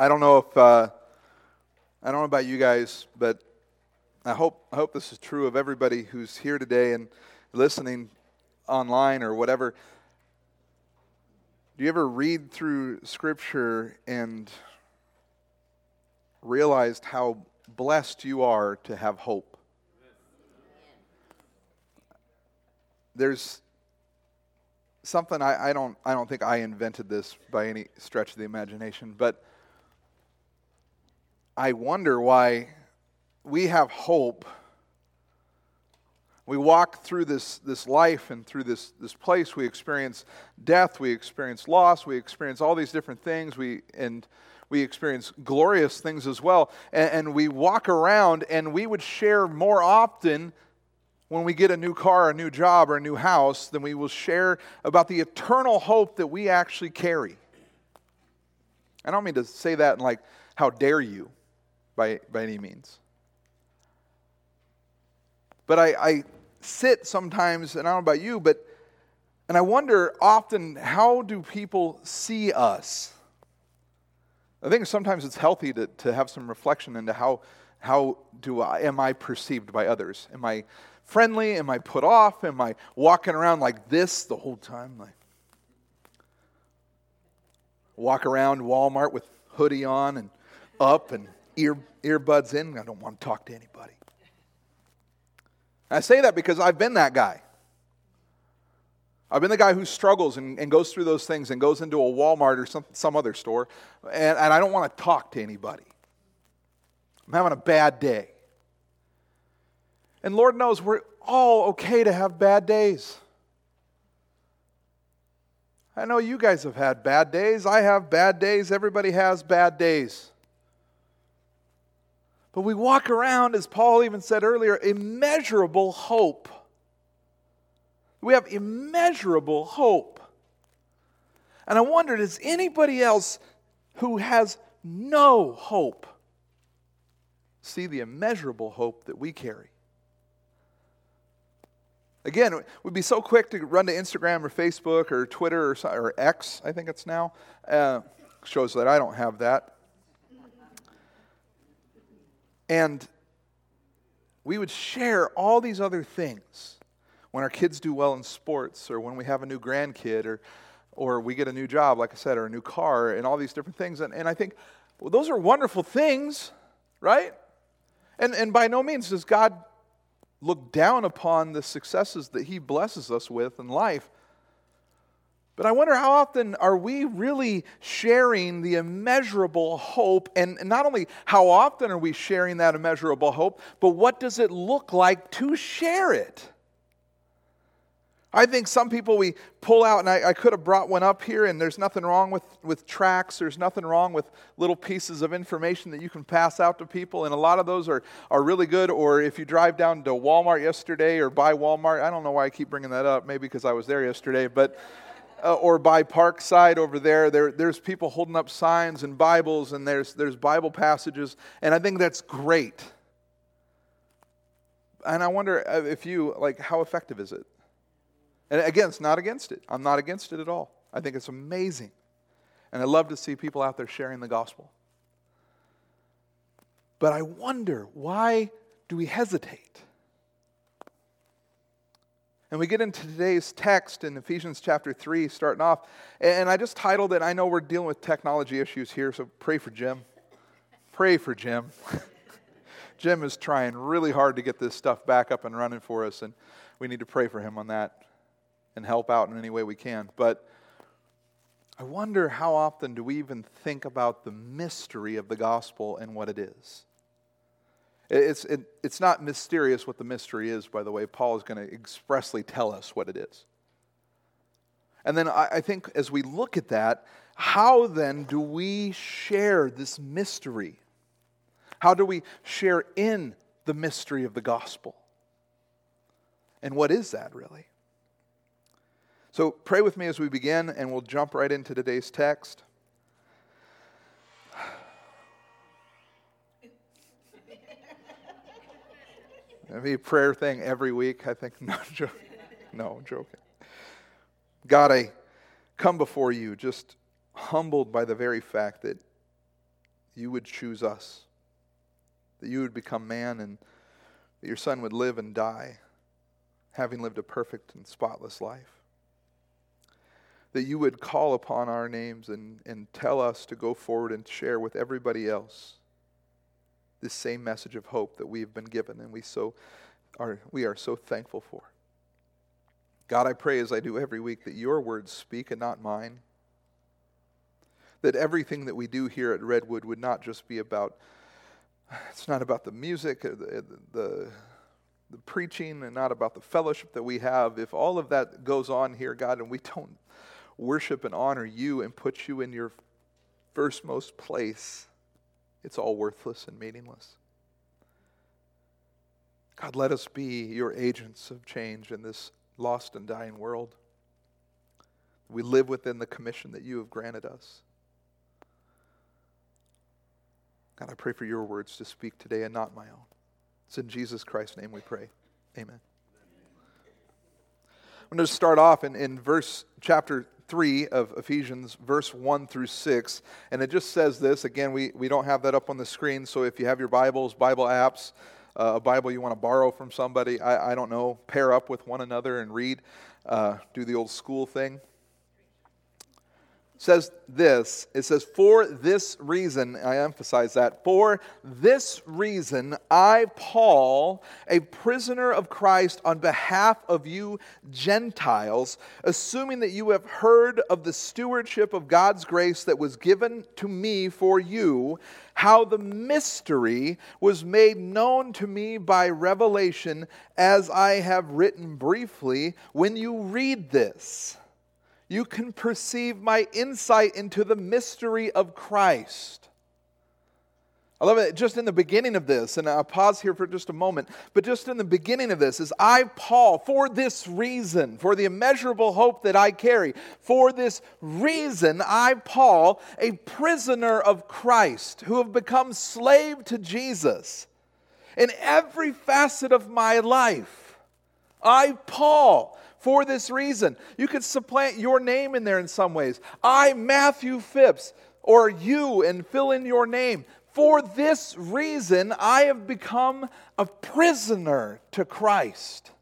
I don't know if uh, I don't know about you guys, but I hope I hope this is true of everybody who's here today and listening online or whatever. Do you ever read through Scripture and realized how blessed you are to have hope? There's something I, I, don't I don't think I invented this by any stretch of the imagination, but I wonder why we have hope. We walk through this, this life and through this, this place. We experience death, we experience loss, we experience all these different things, we, and we experience glorious things as well. And, and we walk around, and we would share more often when we get a new car, a new job, or a new house than we will share about the eternal hope that we actually carry. I don't mean to say that in like, how dare you, by, by any means. But I, I sit sometimes, and I don't know about you, but and I wonder often how do people see us? I think sometimes it's healthy to, to have some reflection into how how do I am I perceived by others? Am I friendly? Am I put off? Am I walking around like this the whole time? Like walk around Walmart with hoodie on and up and ear earbuds in. I don't want to talk to anybody. I say that because I've been that guy. I've been the guy who struggles and, and goes through those things and goes into a Walmart or some, some other store, and, and I don't want to talk to anybody. I'm having a bad day. And Lord knows we're all okay to have bad days. I know you guys have had bad days. I have bad days. Everybody has bad days. But we walk around, as Paul even said earlier, immeasurable hope. We have immeasurable hope. And I wonder, does anybody else who has no hope see the immeasurable hope that we carry? Again, we'd be so quick to run to Instagram or Facebook or Twitter or, or X, I think it's now. Uh, shows that I don't have that. And we would share all these other things when our kids do well in sports or when we have a new grandkid or, or we get a new job, like I said, or a new car and all these different things. And, and I think, well, those are wonderful things, right? And, and by no means does God look down upon the successes that He blesses us with in life. But I wonder how often are we really sharing the immeasurable hope? And not only how often are we sharing that immeasurable hope, but what does it look like to share it? I think some people we pull out, and I, I, could have brought one up here, and there's nothing wrong with, with tracks. There's nothing wrong with little pieces of information that you can pass out to people, and a lot of those are, are really good. Or if you drive down to Walmart yesterday or by Walmart, I don't know why I keep bringing that up, maybe because I was there yesterday, but uh, or by Parkside over there, there, there's people holding up signs and Bibles, and there's, there's Bible passages, and I think that's great. And I wonder uh, if you, like, how effective is it? And again, it's not against it. I'm not against it at all. I think it's amazing. And I love to see people out there sharing the gospel. But I wonder why do we hesitate? And we get into today's text in Ephesians chapter 3, starting off. And I just titled it, I know we're dealing with technology issues here, so pray for Jim. Pray for Jim. Jim is trying really hard to get this stuff back up and running for us, and we need to pray for him on that and help out in any way we can. But I wonder how often do we even think about the mystery of the gospel and what it is? It's, it, it's not mysterious what the mystery is, by the way. Paul is going to expressly tell us what it is. And then I, I think as we look at that, how then do we share this mystery? How do we share in the mystery of the gospel? And what is that really? So pray with me as we begin, and we'll jump right into today's text. That'd be a prayer thing every week, I think. No, joking. No, joking. God, I come before you just humbled by the very fact that you would choose us, that you would become man, and that your son would live and die, having lived a perfect and spotless life. That you would call upon our names and, and tell us to go forward and share with everybody else this same message of hope that we've been given and we so are we are so thankful for. God, I pray as I do every week that your words speak and not mine. That everything that we do here at Redwood would not just be about, it's not about the music, uh, the, the, the preaching, and not about the fellowship that we have. If all of that goes on here, God, and we don't worship and honor you and put you in your first most place, it's all worthless and meaningless. God, let us be your agents of change in this lost and dying world. We live within the commission that you have granted us. God, I pray for your words to speak today and not my own. It's in Jesus Christ's name we pray. Amen. I'm going to start off in, in verse chapter 3 of Ephesians, verse 1 through 6. And it just says this. Again, we, we don't have that up on the screen, so if you have your Bibles, Bible apps, uh, a Bible you want to borrow from somebody, I, I don't know, pair up with one another and read, uh, do the old school thing says this it says, For this reason, I emphasize that, for this reason, I, Paul, a prisoner of Christ on behalf of you Gentiles, assuming that you have heard of the stewardship of God's grace that was given to me for you, how the mystery was made known to me by revelation, as I have written briefly, when you read this you can perceive my insight into the mystery of Christ. I love it just in the beginning of this, and I'll pause here for just a moment, but just in the beginning of this is I, Paul, for this reason, for the immeasurable hope that I carry, for this reason, I, Paul, a prisoner of Christ, who have become slave to Jesus in every facet of my life. I, Paul, for this reason. You could supplant your name in there in some ways. I, Matthew Phipps, or you, and fill in your name. For this reason, I have become a prisoner to Christ.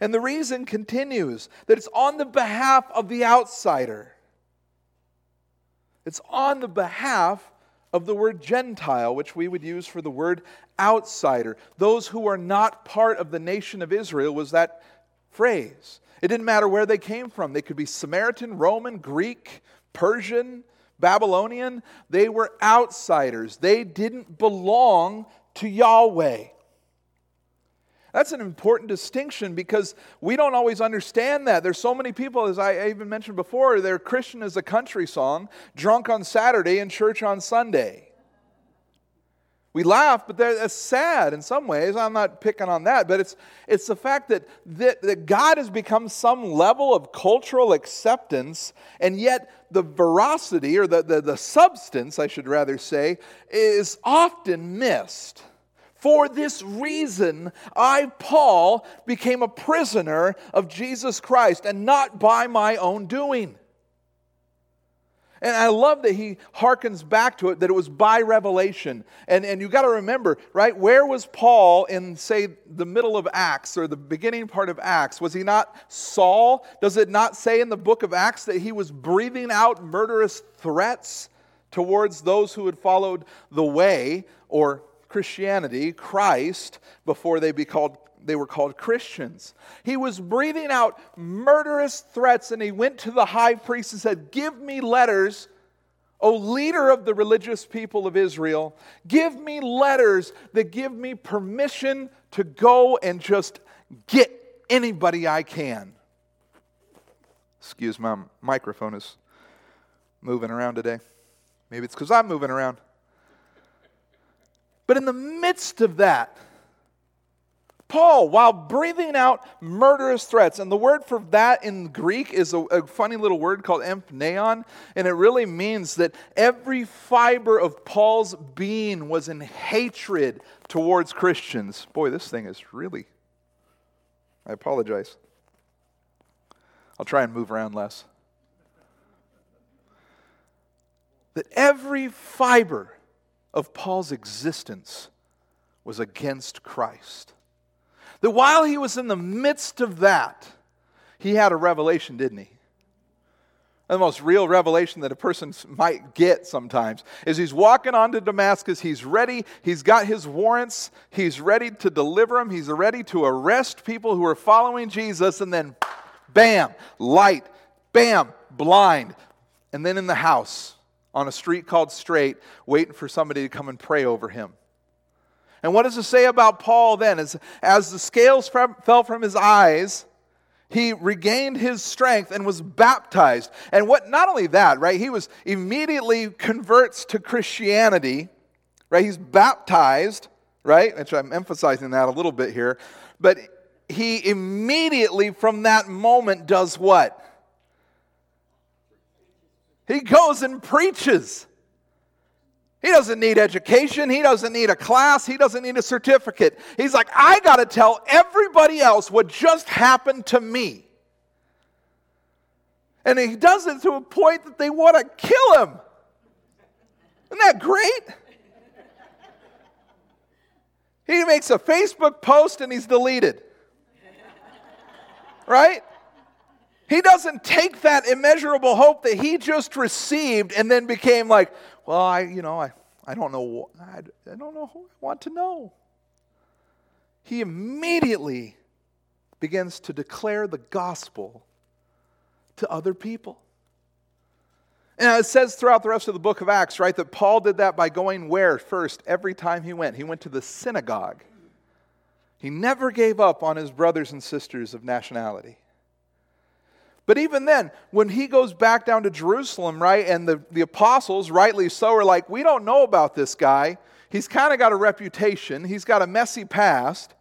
And the reason continues that it's on the behalf of the outsider. It's on the behalf of the word Gentile, which we would use for the word outsider. Those who are not part of the nation of Israel was that phrase. It didn't matter where they came from. They could be Samaritan, Roman, Greek, Persian, Babylonian. They were outsiders. They didn't belong to Yahweh. That's an important distinction because we don't always understand that. There's so many people, as I even mentioned before, they're Christian as a country song, drunk on Saturday and church on Sunday. We laugh, but that's sad in some ways. I'm not picking on that, but it's, it's the fact that, that, that God has become some level of cultural acceptance, and yet the veracity, or the, the, the substance, I should rather say, is often missed. For this reason, I, Paul, became a prisoner of Jesus Christ, and not by my own doing. And I love that he harkens back to it, that it was by revelation. And, and you got to remember, right? Where was Paul in, say, the middle of Acts or the beginning part of Acts? Was he not Saul? Does it not say in the book of Acts that he was breathing out murderous threats towards those who had followed the way or Christianity, Christ, before they be called they were called Christians. He was breathing out murderous threats, and he went to the high priest and said, Give me letters, O leader of the religious people of Israel. Give me letters that give me permission to go and just get anybody I can. Excuse my microphone is moving around today. Maybe it's because I'm moving around. But in the midst of that, Paul, while breathing out murderous threats, and the word for that in Greek is a, a, funny little word called empneon, and it really means that every fiber of Paul's being was in hatred towards Christians. Boy, this thing is really. I apologize. I'll try and move around less. That every fiber of Paul's existence was against Christ. That while he was in the midst of that, he had a revelation, didn't he? the most real revelation that a person might get sometimes is he's walking on to Damascus. He's ready. He's got his warrants. He's ready to deliver them. He's ready to arrest people who are following Jesus. And then, bam, light. Bam, blind. And then in the house on a street called Straight, waiting for somebody to come and pray over him. And what does it say about Paul then? As, as the scales fell from his eyes, he regained his strength and was baptized. And what not only that, right? He was immediately converts to Christianity, right? He's baptized, right? Which I'm emphasizing that a little bit here. But he immediately from that moment does what? He goes and preaches. He doesn't need education. He doesn't need a class. He doesn't need a certificate. He's like, I got to tell everybody else what just happened to me. And he does it to a point that they want to kill him. Isn't that great? He makes a Facebook post and he's deleted. Right? He doesn't take that immeasurable hope that he just received and then became like, well, I, you know, I, I don't know, I, I don't know who I want to know. He immediately begins to declare the gospel to other people. And it says throughout the rest of the book of Acts, right, that Paul did that by going where first every time he went? He went to the synagogue. He never gave up on his brothers and sisters of nationality. But even then, when he goes back down to Jerusalem, right, and the, the apostles, rightly so, are like, we don't know about this guy. He's kind of got a reputation, he's got a messy past.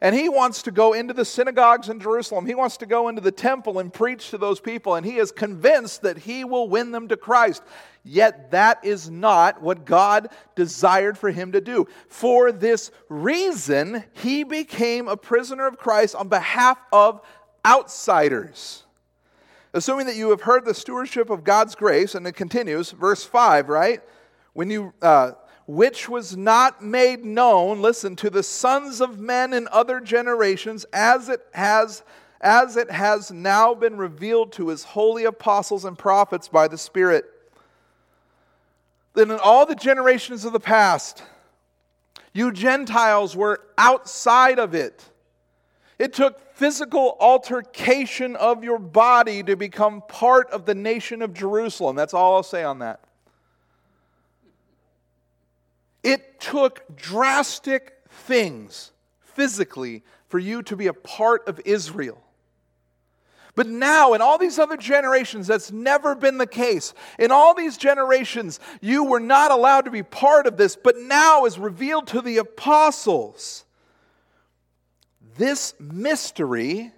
And he wants to go into the synagogues in Jerusalem. He wants to go into the temple and preach to those people. And he is convinced that he will win them to Christ. Yet that is not what God desired for him to do. For this reason, he became a prisoner of Christ on behalf of outsiders assuming that you have heard the stewardship of God's grace, and it continues, verse 5, right? When you, uh, which was not made known, listen, to the sons of men in other generations, as it has as it has now been revealed to his holy apostles and prophets by the Spirit. Then in all the generations of the past, you Gentiles were outside of it. It took physical altercation of your body to become part of the nation of Jerusalem. That's all I'll say on that. It took drastic things physically for you to be a part of Israel. But now, in all these other generations, that's never been the case. In all these generations, you were not allowed to be part of this, but now is revealed to the apostles. This mystery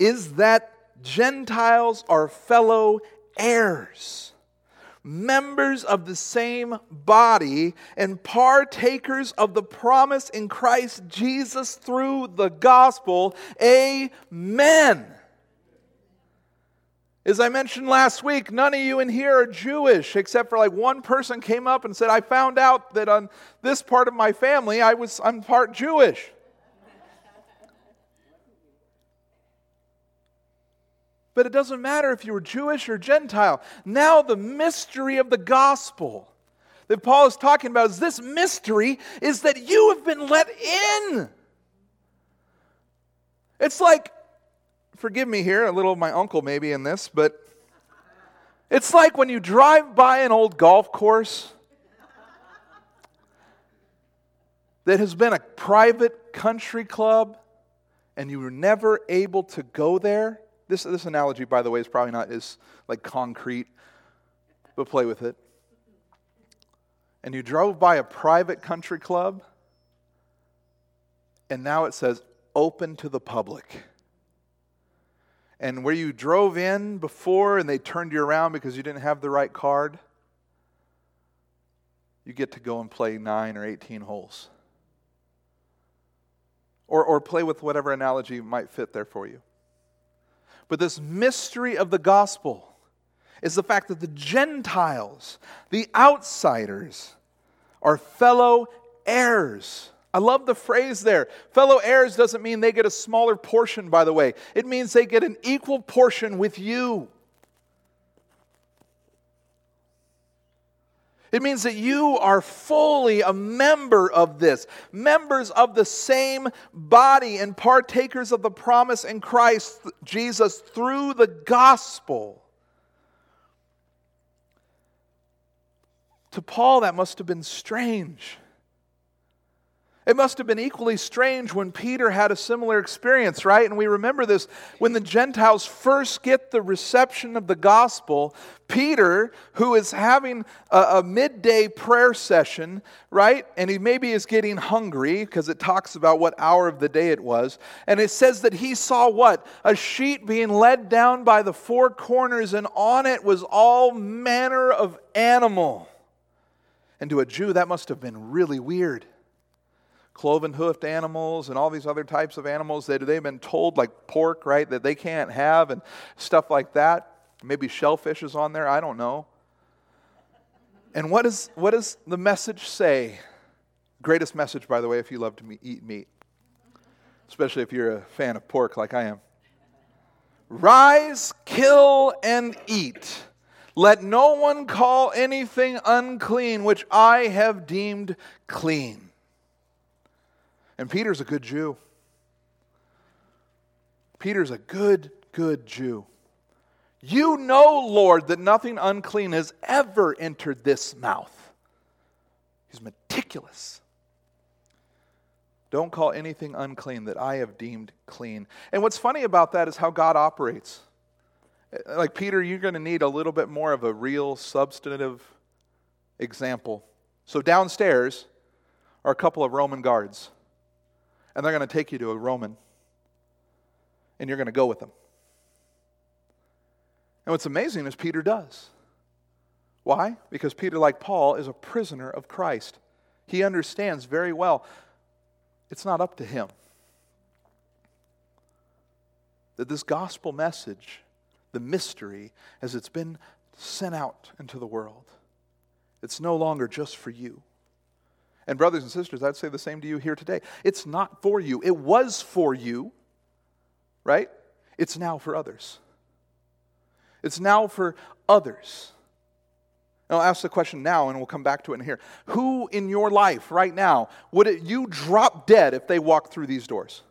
is that Gentiles are fellow heirs, members of the same body, and partakers of the promise in Christ Jesus through the gospel. Amen. As I mentioned last week, none of you in here are Jewish, except for like one person came up and said, I found out that on this part of my family, I was, I'm part Jewish. But it doesn't matter if you were Jewish or Gentile. Now, the mystery of the gospel that Paul is talking about is this mystery is that you have been let in. It's like, forgive me here, a little of my uncle maybe in this, but it's like when you drive by an old golf course that has been a private country club and you were never able to go there this, this analogy, by the way, is probably not as like concrete, but play with it. And you drove by a private country club, and now it says open to the public. And where you drove in before and they turned you around because you didn't have the right card, you get to go and play nine or 18 holes. Or, or play with whatever analogy might fit there for you. But this mystery of the gospel is the fact that the Gentiles, the outsiders, are fellow heirs. I love the phrase there. Fellow heirs doesn't mean they get a smaller portion, by the way. It means they get an equal portion with you. It means that you are fully a member of this, members of the same body, and partakers of the promise in Christ Jesus through the gospel. To Paul, that must have been strange. It must have been equally strange when Peter had a similar experience, right? And we remember this when the Gentiles first get the reception of the gospel. Peter, who is having a, a midday prayer session, right? And he maybe is getting hungry because it talks about what hour of the day it was. And it says that he saw what? A sheet being led down by the four corners, and on it was all manner of animal. And to a Jew, that must have been really weird cloven hoofed animals and all these other types of animals that they've been told, like pork, right, that they can't have and stuff like that. Maybe shellfish is on there, I don't know. And what, is, what does the message say? Greatest message, by the way, if you love to eat meat, especially if you're a fan of pork like I am. Rise, kill, and eat. Let no one call anything unclean which I have deemed clean. And Peter's a good Jew. Peter's a good, good Jew. You know, Lord, that nothing unclean has ever entered this mouth. He's meticulous. Don't call anything unclean that I have deemed clean. And what's funny about that is how God operates. Like Peter, you're going to need a little bit more of a real substantive example. So downstairs are a couple of Roman guards and they're going to take you to a Roman, and you're going to go with them. And what's amazing is Peter does. Why? Because Peter, like Paul, is a prisoner of Christ. He understands very well it's not up to him. That this gospel message, the mystery, as it's been sent out into the world, it's no longer just for you. And, brothers and sisters, I'd say the same to you here today. It's not for you, it was for you, right? It's now for others. It's now for others. And I'll ask the question now, and we'll come back to it in here. Who in your life right now would it, you drop dead if they walked through these doors?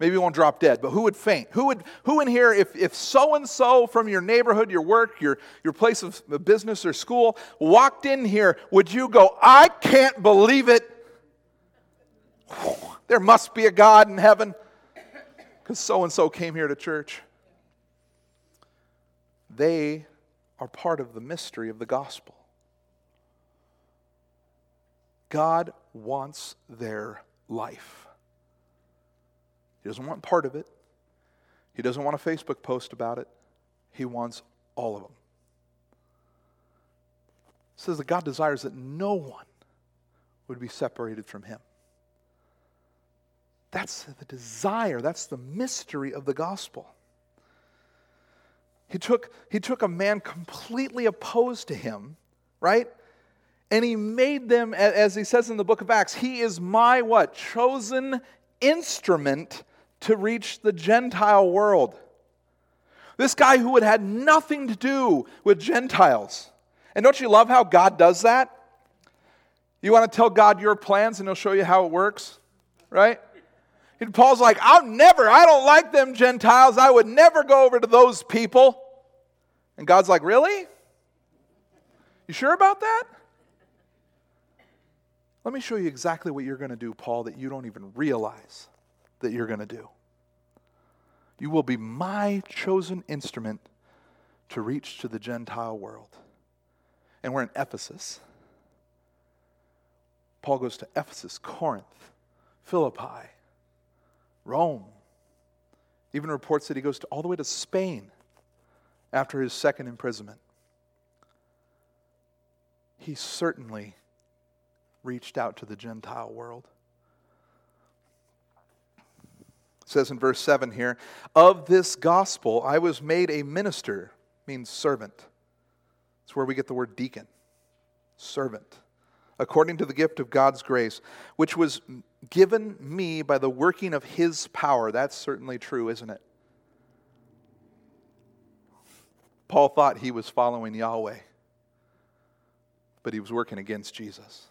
Maybe you won't drop dead, but who would faint? Who would who in here, if if so and so from your neighborhood, your work, your, your place of business or school walked in here, would you go, I can't believe it? There must be a God in heaven. Because so and so came here to church. They are part of the mystery of the gospel. God wants their life. He doesn't want part of it. He doesn't want a Facebook post about it. He wants all of them. It says that God desires that no one would be separated from him. That's the desire, that's the mystery of the gospel. He took, he took a man completely opposed to him, right? And he made them, as he says in the book of Acts, he is my what? Chosen instrument to reach the Gentile world. This guy who had had nothing to do with Gentiles. And don't you love how God does that? You want to tell God your plans and he'll show you how it works, right? And Paul's like, I'll never, I don't like them Gentiles. I would never go over to those people. And God's like, Really? You sure about that? Let me show you exactly what you're going to do, Paul, that you don't even realize that you're going to do. You will be my chosen instrument to reach to the Gentile world. And we're in Ephesus. Paul goes to Ephesus, Corinth, Philippi, Rome. Even reports that he goes to, all the way to Spain after his second imprisonment. He certainly reached out to the Gentile world says in verse 7 here, of this gospel I was made a minister, means servant. It's where we get the word deacon, servant. according to the gift of God's grace, which was given me by the working of his power. That's certainly true, isn't it? Paul thought he was following Yahweh, but he was working against Jesus.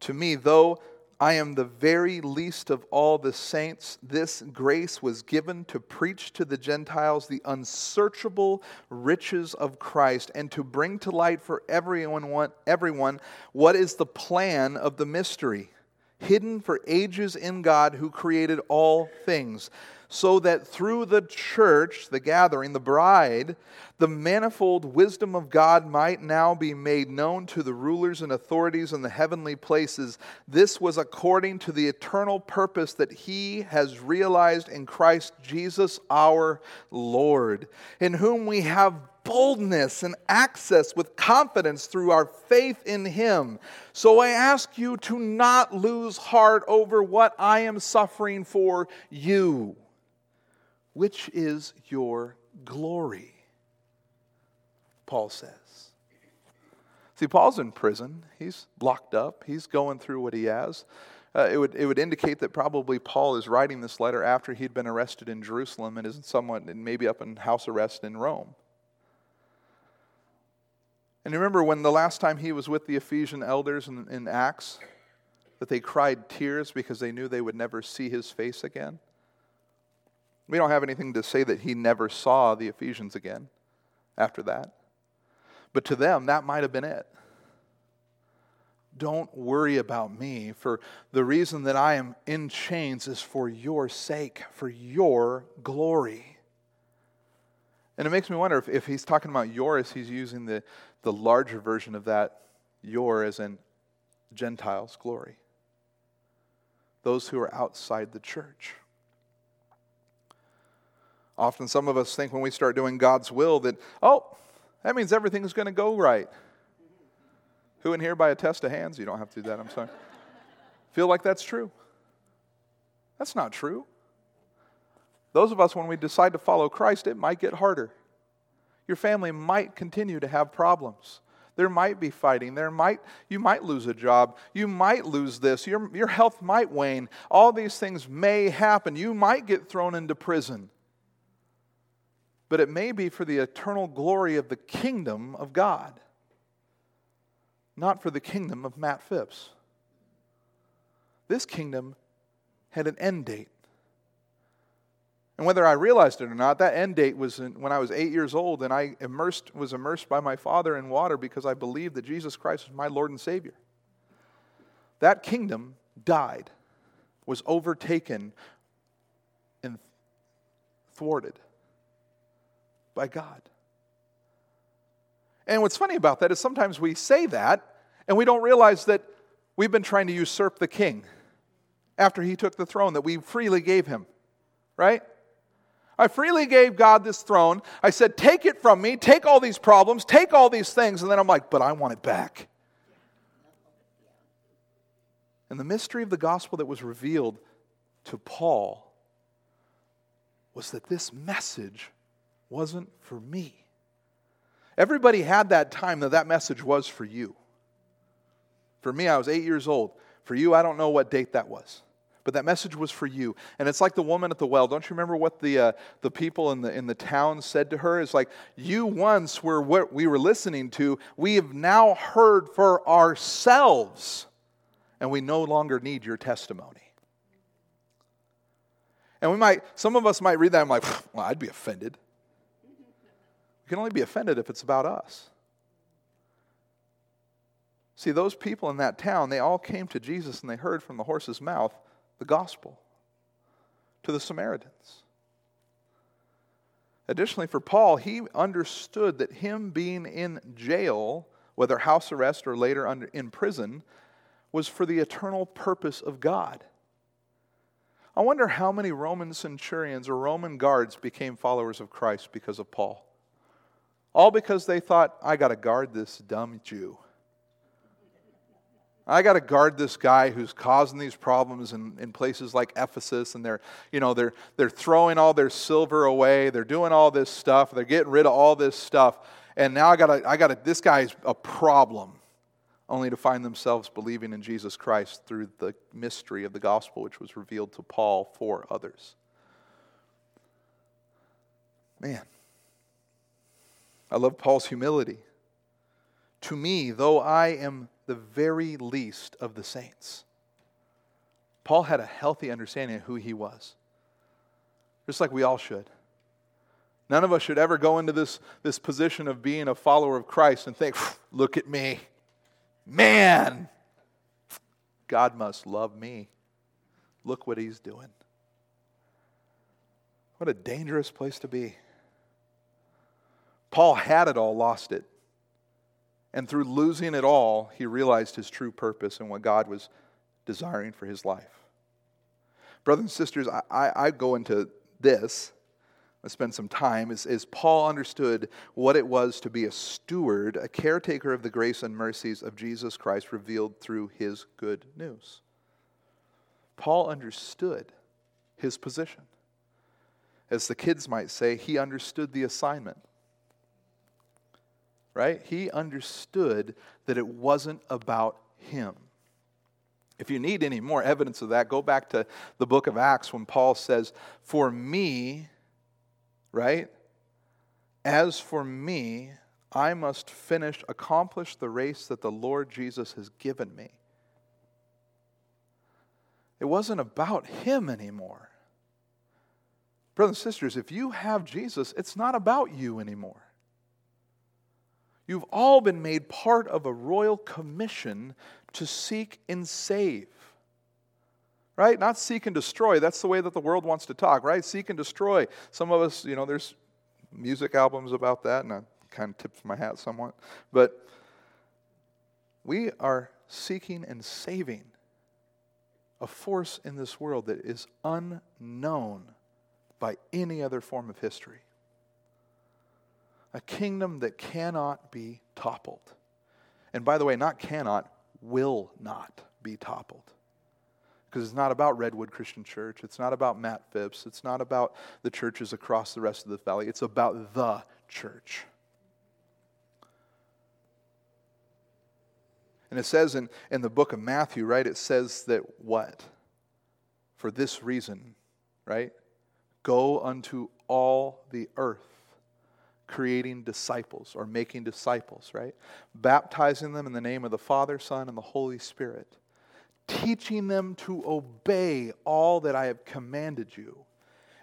To me, though I am the very least of all the saints. This grace was given to preach to the Gentiles the unsearchable riches of Christ and to bring to light for everyone, everyone what is the plan of the mystery, hidden for ages in God who created all things so that through the church, the gathering, the bride, the manifold wisdom of God might now be made known to the rulers and authorities in the heavenly places. This was according to the eternal purpose that He has realized in Christ Jesus our Lord, in whom we have boldness and access with confidence through our faith in Him. So I ask you to not lose heart over what I am suffering for you which is your glory? Paul says. See, Paul's in prison. He's locked up. He's going through what he has. Uh, it, would, it would indicate that probably Paul is writing this letter after he'd been arrested in Jerusalem and is somewhat, and maybe up in house arrest in Rome. And remember when the last time he was with the Ephesian elders in, in Acts, that they cried tears because they knew they would never see his face again? We don't have anything to say that he never saw the Ephesians again after that. But to them, that might have been it. Don't worry about me, for the reason that I am in chains is for your sake, for your glory. And it makes me wonder if, if he's talking about yours, he's using the, the larger version of that, your as in Gentiles' glory. Those who are outside the church. Often, some of us think when we start doing God's will that, oh, that means everything's going to go right. Who in here by a test of hands? You don't have to do that, I'm sorry. Feel like that's true? That's not true. Those of us, when we decide to follow Christ, it might get harder. Your family might continue to have problems. There might be fighting. There might, you might lose a job. You might lose this. Your, your health might wane. All these things may happen. You might get thrown into prison but it may be for the eternal glory of the kingdom of God, not for the kingdom of Matt Phipps. This kingdom had an end date. And whether I realized it or not, that end date was when I was eight years old and I immersed, was immersed by my father in water because I believed that Jesus Christ was my Lord and Savior. That kingdom died, was overtaken, and thwarted by God. And what's funny about that is sometimes we say that and we don't realize that we've been trying to usurp the king after he took the throne that we freely gave him, right? I freely gave God this throne. I said, Take it from me, take all these problems, take all these things. And then I'm like, But I want it back. And the mystery of the gospel that was revealed to Paul was that this message wasn't for me. Everybody had that time that that message was for you. For me, I was eight years old. For you, I don't know what date that was. But that message was for you. And it's like the woman at the well. Don't you remember what the, uh, the people in the, in the town said to her? It's like, You once were what we were listening to. We have now heard for ourselves, and we no longer need your testimony. And we might, some of us might read that and I'm like, Well, I'd be offended can only be offended if it's about us. See, those people in that town, they all came to Jesus and they heard from the horse's mouth the gospel to the Samaritans. Additionally, for Paul, he understood that him being in jail, whether house arrest or later under, in prison, was for the eternal purpose of God. I wonder how many Roman centurions or Roman guards became followers of Christ because of Paul. All because they thought, I got to guard this dumb Jew. I got to guard this guy who's causing these problems in, in places like Ephesus, and they're, you know, they're, they're throwing all their silver away. They're doing all this stuff. They're getting rid of all this stuff. and now I got I got this guy's a problem, only to find themselves believing in Jesus Christ through the mystery of the gospel, which was revealed to Paul for others. Man, I love Paul's humility. To me, though I am the very least of the saints, Paul had a healthy understanding of who he was, just like we all should. None of us should ever go into this, this position of being a follower of Christ and think, look at me. Man, God must love me. Look what he's doing. What a dangerous place to be. Paul had it all, lost it. And through losing it all, he realized his true purpose and what God was desiring for his life. Brothers and sisters, I, I, I go into this let's spend some time, is, is Paul understood what it was to be a steward, a caretaker of the grace and mercies of Jesus Christ revealed through his good news. Paul understood his position. As the kids might say, he understood the assignment. Right? He understood that it wasn't about him. If you need any more evidence of that, go back to the book of Acts when Paul says, For me, right? As for me, I must finish, accomplish the race that the Lord Jesus has given me. It wasn't about him anymore. Brothers and sisters, if you have Jesus, it's not about you anymore. You've all been made part of a royal commission to seek and save right? Not seek and destroy. That's the way that the world wants to talk, right? Seek and destroy. Some of us, you know, there's music albums about that, and I kind of tipped my hat somewhat. But we are seeking and saving a force in this world that is unknown by any other form of history. A kingdom that cannot be toppled. And by the way, not cannot, will not be toppled because it's not about Redwood Christian Church. It's not about Matt Phipps. It's not about the churches across the rest of the valley. It's about the church. And it says in, in the book of Matthew, right? It says that what? For this reason, right? Go unto all the earth, creating disciples or making disciples, right? Baptizing them in the name of the Father, Son, and the Holy Spirit teaching them to obey all that I have commanded you.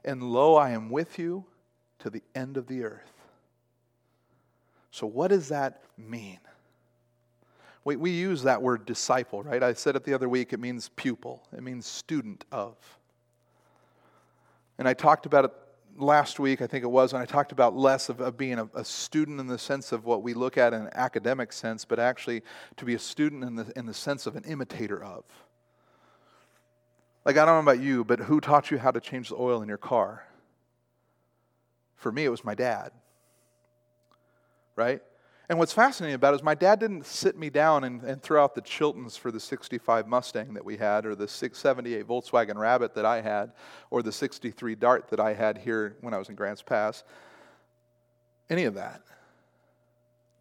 And lo, I am with you to the end of the earth. So, what does that mean? We, we use that word disciple, right? I said it the other week, it means pupil, it means student of. And I talked about it last week, I think it was, and I talked about less of, of being a, a, student in the sense of what we look at in an academic sense, but actually to be a student in the, in the sense of an imitator of. Like, I don't know about you, but who taught you how to change the oil in your car? For me, it was my dad. Right? And what's fascinating about it is my dad didn't sit me down and, and throw out the Chiltons for the 65 Mustang that we had, or the 678 Volkswagen Rabbit that I had, or the 63 Dart that I had here when I was in Grants Pass. Any of that.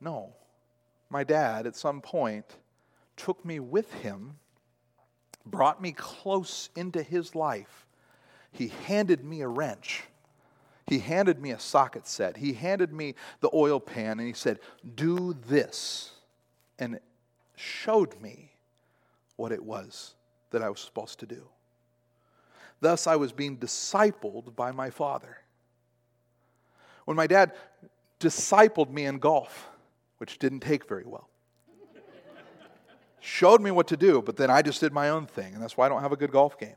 No. My dad, at some point, took me with him, brought me close into his life. He handed me a wrench he handed me a socket set. He handed me the oil pan and he said, Do this. And showed me what it was that I was supposed to do. Thus, I was being discipled by my father. When my dad discipled me in golf, which didn't take very well, showed me what to do, but then I just did my own thing, and that's why I don't have a good golf game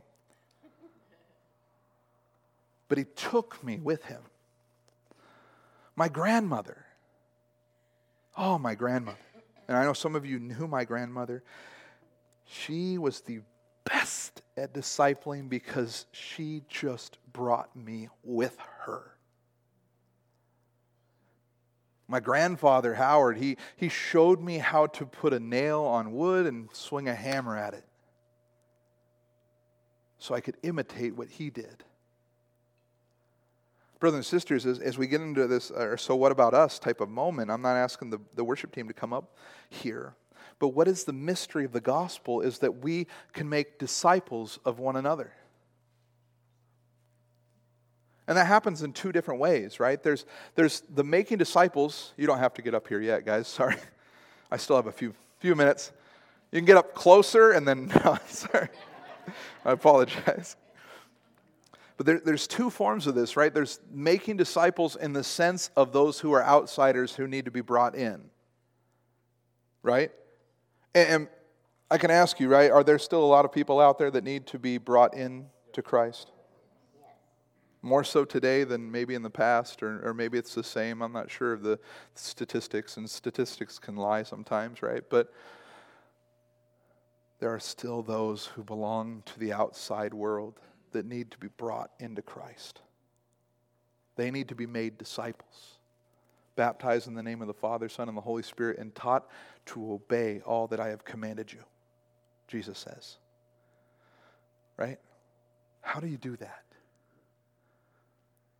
but he took me with him. My grandmother. Oh, my grandmother. And I know some of you knew my grandmother. She was the best at discipling because she just brought me with her. My grandfather, Howard, he, he showed me how to put a nail on wood and swing a hammer at it so I could imitate what he did. Brothers and sisters, as, as we get into this, uh, or so what about us type of moment, I'm not asking the, the worship team to come up here. But what is the mystery of the gospel is that we can make disciples of one another. And that happens in two different ways, right? There's, there's the making disciples. You don't have to get up here yet, guys. Sorry. I still have a few, few minutes. You can get up closer and then, no, sorry. I apologize. But there, there's two forms of this, right? There's making disciples in the sense of those who are outsiders who need to be brought in, right? And, and I can ask you, right? Are there still a lot of people out there that need to be brought in to Christ? More so today than maybe in the past, or, or maybe it's the same. I'm not sure of the statistics, and statistics can lie sometimes, right? But there are still those who belong to the outside world that need to be brought into Christ. They need to be made disciples, baptized in the name of the Father, Son, and the Holy Spirit, and taught to obey all that I have commanded you, Jesus says. Right? How do you do that?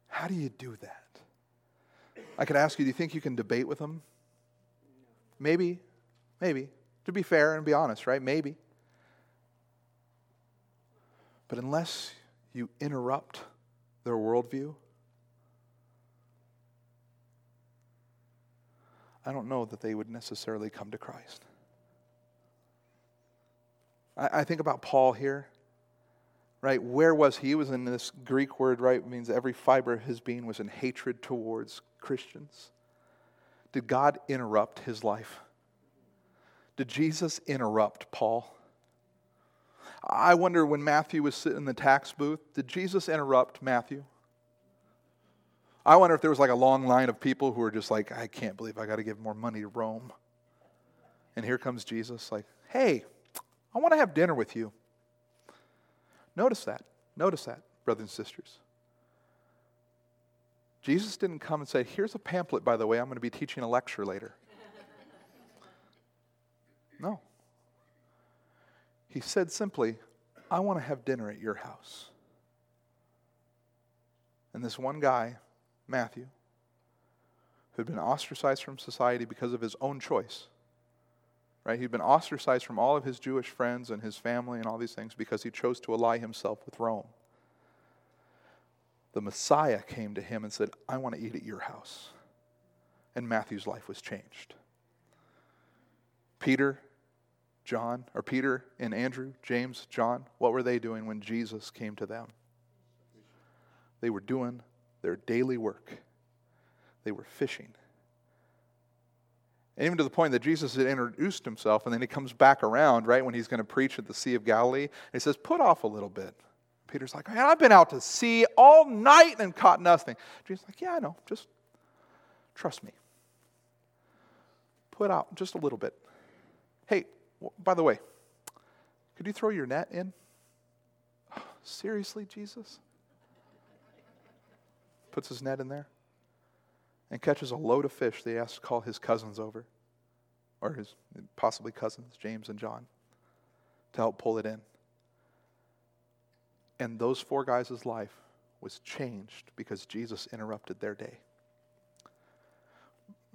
How do you do that? I could ask you, do you think you can debate with them? Maybe. Maybe. To be fair and be honest, right? Maybe. But unless you interrupt their worldview, I don't know that they would necessarily come to Christ. I, I think about Paul here, right? Where was he? He was in this Greek word, right? It means every fiber of his being was in hatred towards Christians. Did God interrupt his life? Did Jesus interrupt Paul? I wonder when Matthew was sitting in the tax booth, did Jesus interrupt Matthew? I wonder if there was like a long line of people who were just like, I can't believe I got to give more money to Rome. And here comes Jesus, like, hey, I want to have dinner with you. Notice that. Notice that, brothers and sisters. Jesus didn't come and say, Here's a pamphlet, by the way, I'm going to be teaching a lecture later. No. He said simply, I want to have dinner at your house. And this one guy, Matthew, who had been ostracized from society because of his own choice, right? He'd been ostracized from all of his Jewish friends and his family and all these things because he chose to ally himself with Rome. The Messiah came to him and said, I want to eat at your house. And Matthew's life was changed. Peter John, or Peter and Andrew, James, John, what were they doing when Jesus came to them? They were doing their daily work. They were fishing. And even to the point that Jesus had introduced himself, and then he comes back around, right, when he's going to preach at the Sea of Galilee, and he says, Put off a little bit. Peter's like, Man, I've been out to sea all night and caught nothing. Jesus like, Yeah, I know. Just trust me. Put out just a little bit. Hey, by the way, could you throw your net in? seriously, Jesus? Puts his net in there and catches a load of fish They he has to call his cousins over, or his possibly cousins, James and John, to help pull it in. And those four guys' life was changed because Jesus interrupted their day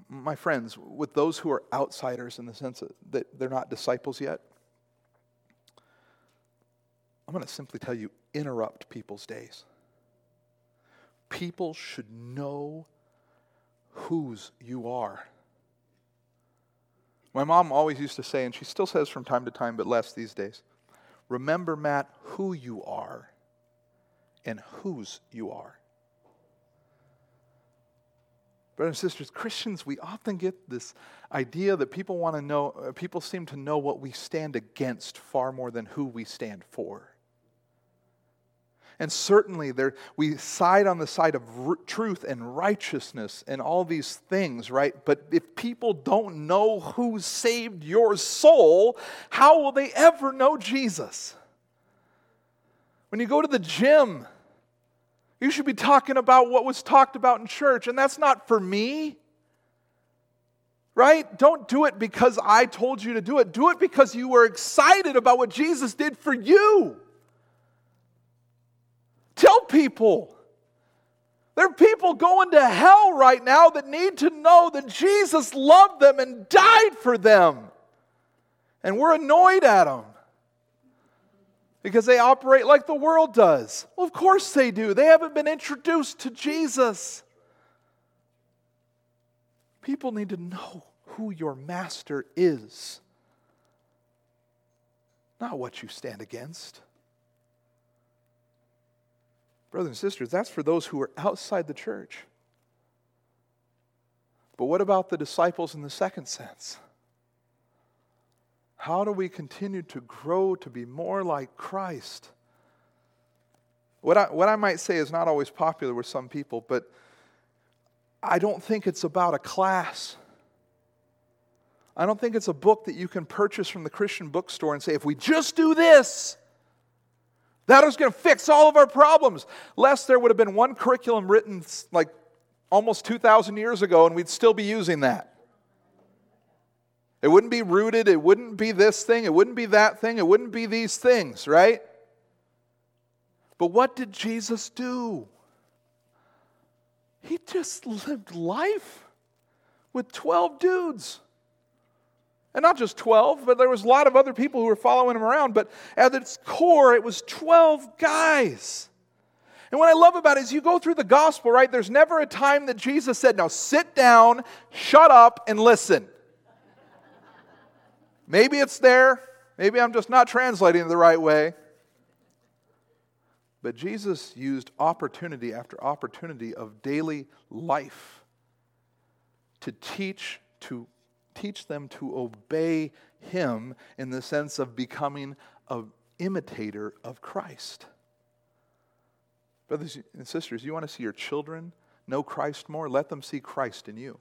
my friends, with those who are outsiders in the sense that they're not disciples yet, I'm going to simply tell you interrupt people's days. People should know whose you are. My mom always used to say, and she still says from time to time, but less these days remember, Matt, who you are and whose you are. Brothers and sisters, Christians, we often get this idea that people want to know, uh, people seem to know what we stand against far more than who we stand for. And certainly, there, we side on the side of r- truth and righteousness and all these things, right? But if people don't know who saved your soul, how will they ever know Jesus? When you go to the gym, you should be talking about what was talked about in church, and that's not for me. Right? Don't do it because I told you to do it. Do it because you were excited about what Jesus did for you. Tell people. There are people going to hell right now that need to know that Jesus loved them and died for them. And we're annoyed at them because they operate like the world does. Well, of course they do. They haven't been introduced to Jesus. People need to know who your master is, not what you stand against. Brothers and sisters, that's for those who are outside the church. But what about the disciples in the second sense? How do we continue to grow to be more like Christ? What I, what I might say is not always popular with some people, but I don't think it's about a class. I don't think it's a book that you can purchase from the Christian bookstore and say, if we just do this, that is going to fix all of our problems. Lest there would have been one curriculum written like almost 2,000 years ago, and we'd still be using that. It wouldn't be rooted, it wouldn't be this thing, it wouldn't be that thing, it wouldn't be these things, right? But what did Jesus do? He just lived life with 12 dudes. And not just 12, but there was a lot of other people who were following him around. But at its core, it was 12 guys. And what I love about it is you go through the gospel, right? There's never a time that Jesus said, Now sit down, shut up, and listen. Maybe it's there. Maybe I'm just not translating it the right way. But Jesus used opportunity after opportunity of daily life to teach to teach them to obey him in the sense of becoming an imitator of Christ. Brothers and sisters, you want to see your children know Christ more? Let them see Christ in you.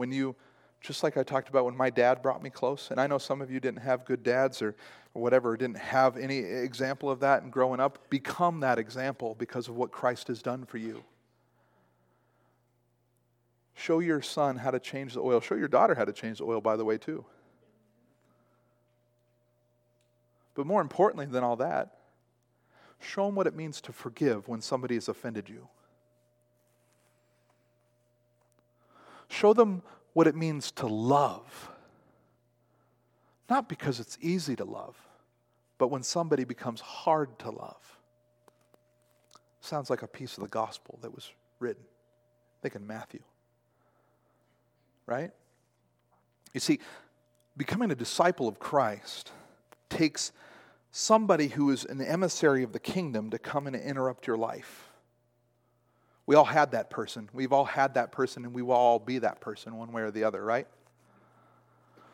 When you, just like I talked about when my dad brought me close, and I know some of you didn't have good dads or, or whatever, didn't have any example of that in growing up, become that example because of what Christ has done for you. Show your son how to change the oil. Show your daughter how to change the oil, by the way, too. But more importantly than all that, show them what it means to forgive when somebody has offended you. Show them what it means to love. Not because it's easy to love, but when somebody becomes hard to love. Sounds like a piece of the gospel that was written. Think in Matthew right? You see, becoming a disciple of Christ takes somebody who is an emissary of the kingdom to come and interrupt your life. We all had that person. We've all had that person, and we will all be that person one way or the other, right?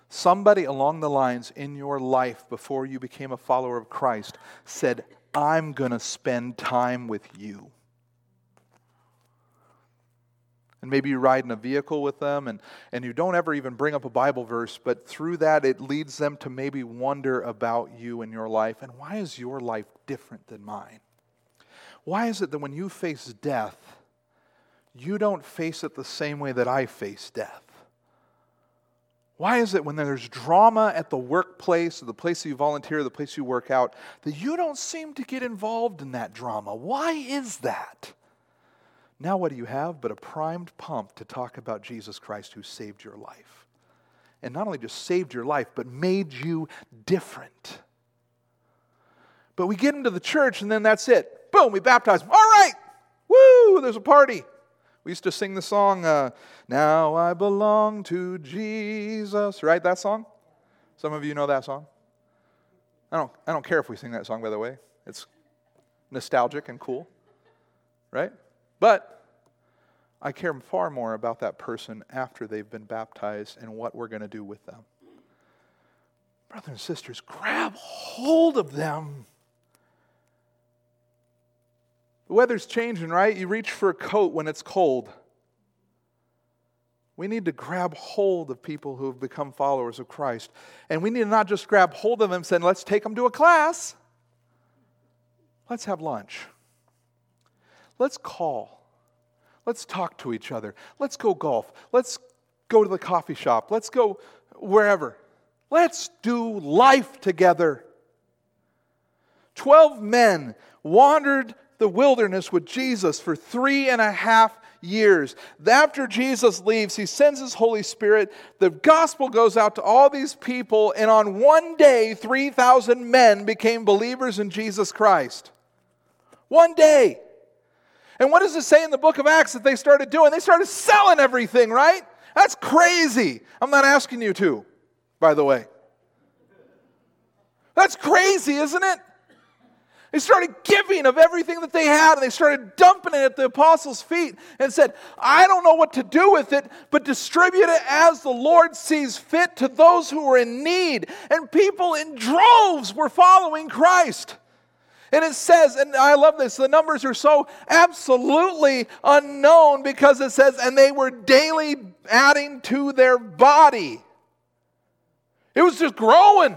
Somebody along the lines in your life before you became a follower of Christ said, I'm going to spend time with you and maybe you ride in a vehicle with them and, and you don't ever even bring up a Bible verse, but through that it leads them to maybe wonder about you and your life. And why is your life different than mine? Why is it that when you face death, you don't face it the same way that I face death? Why is it when there's drama at the workplace, or the place you volunteer, the place you work out, that you don't seem to get involved in that drama? Why is that? Now, what do you have but a primed pump to talk about Jesus Christ who saved your life? And not only just saved your life, but made you different. But we get into the church and then that's it. Boom, we baptize them. All right, woo, there's a party. We used to sing the song, uh, Now I Belong to Jesus, right? That song? Some of you know that song. I don't, I don't care if we sing that song, by the way. It's nostalgic and cool, right? But I care far more about that person after they've been baptized and what we're going to do with them. Brothers and sisters, grab hold of them. The weather's changing, right? You reach for a coat when it's cold. We need to grab hold of people who have become followers of Christ. And we need to not just grab hold of them saying, let's take them to a class. Let's have lunch. Let's call. Let's talk to each other. Let's go golf. Let's go to the coffee shop. Let's go wherever. Let's do life together. 12 men wandered the wilderness with Jesus for three and a half years. After Jesus leaves, he sends his Holy Spirit. The gospel goes out to all these people, and on one day, 3,000 men became believers in Jesus Christ. One day. And what does it say in the book of Acts that they started doing? They started selling everything, right? That's crazy. I'm not asking you to, by the way. That's crazy, isn't it? They started giving of everything that they had, and they started dumping it at the apostles' feet and said, I don't know what to do with it, but distribute it as the Lord sees fit to those who are in need. And people in droves were following Christ. And it says, and I love this, the numbers are so absolutely unknown because it says, and they were daily adding to their body. It was just growing.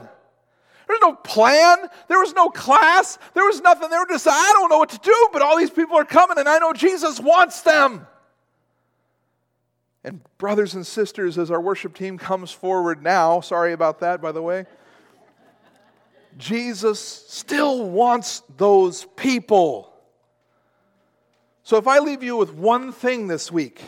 There's no plan. There was no class. There was nothing. They were just, I don't know what to do, but all these people are coming and I know Jesus wants them. And, brothers and sisters, as our worship team comes forward now, sorry about that, by the way, Jesus still wants those people. So, if I leave you with one thing this week,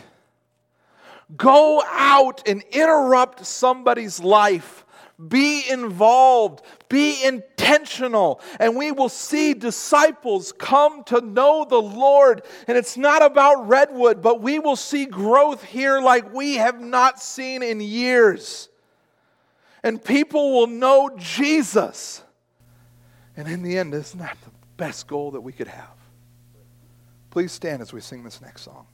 go out and interrupt somebody's life be involved, be intentional, and we will see disciples come to know the Lord. And it's not about Redwood, but we will see growth here like we have not seen in years. And people will know Jesus. And in the end, isn't that the best goal that we could have? Please stand as we sing this next song.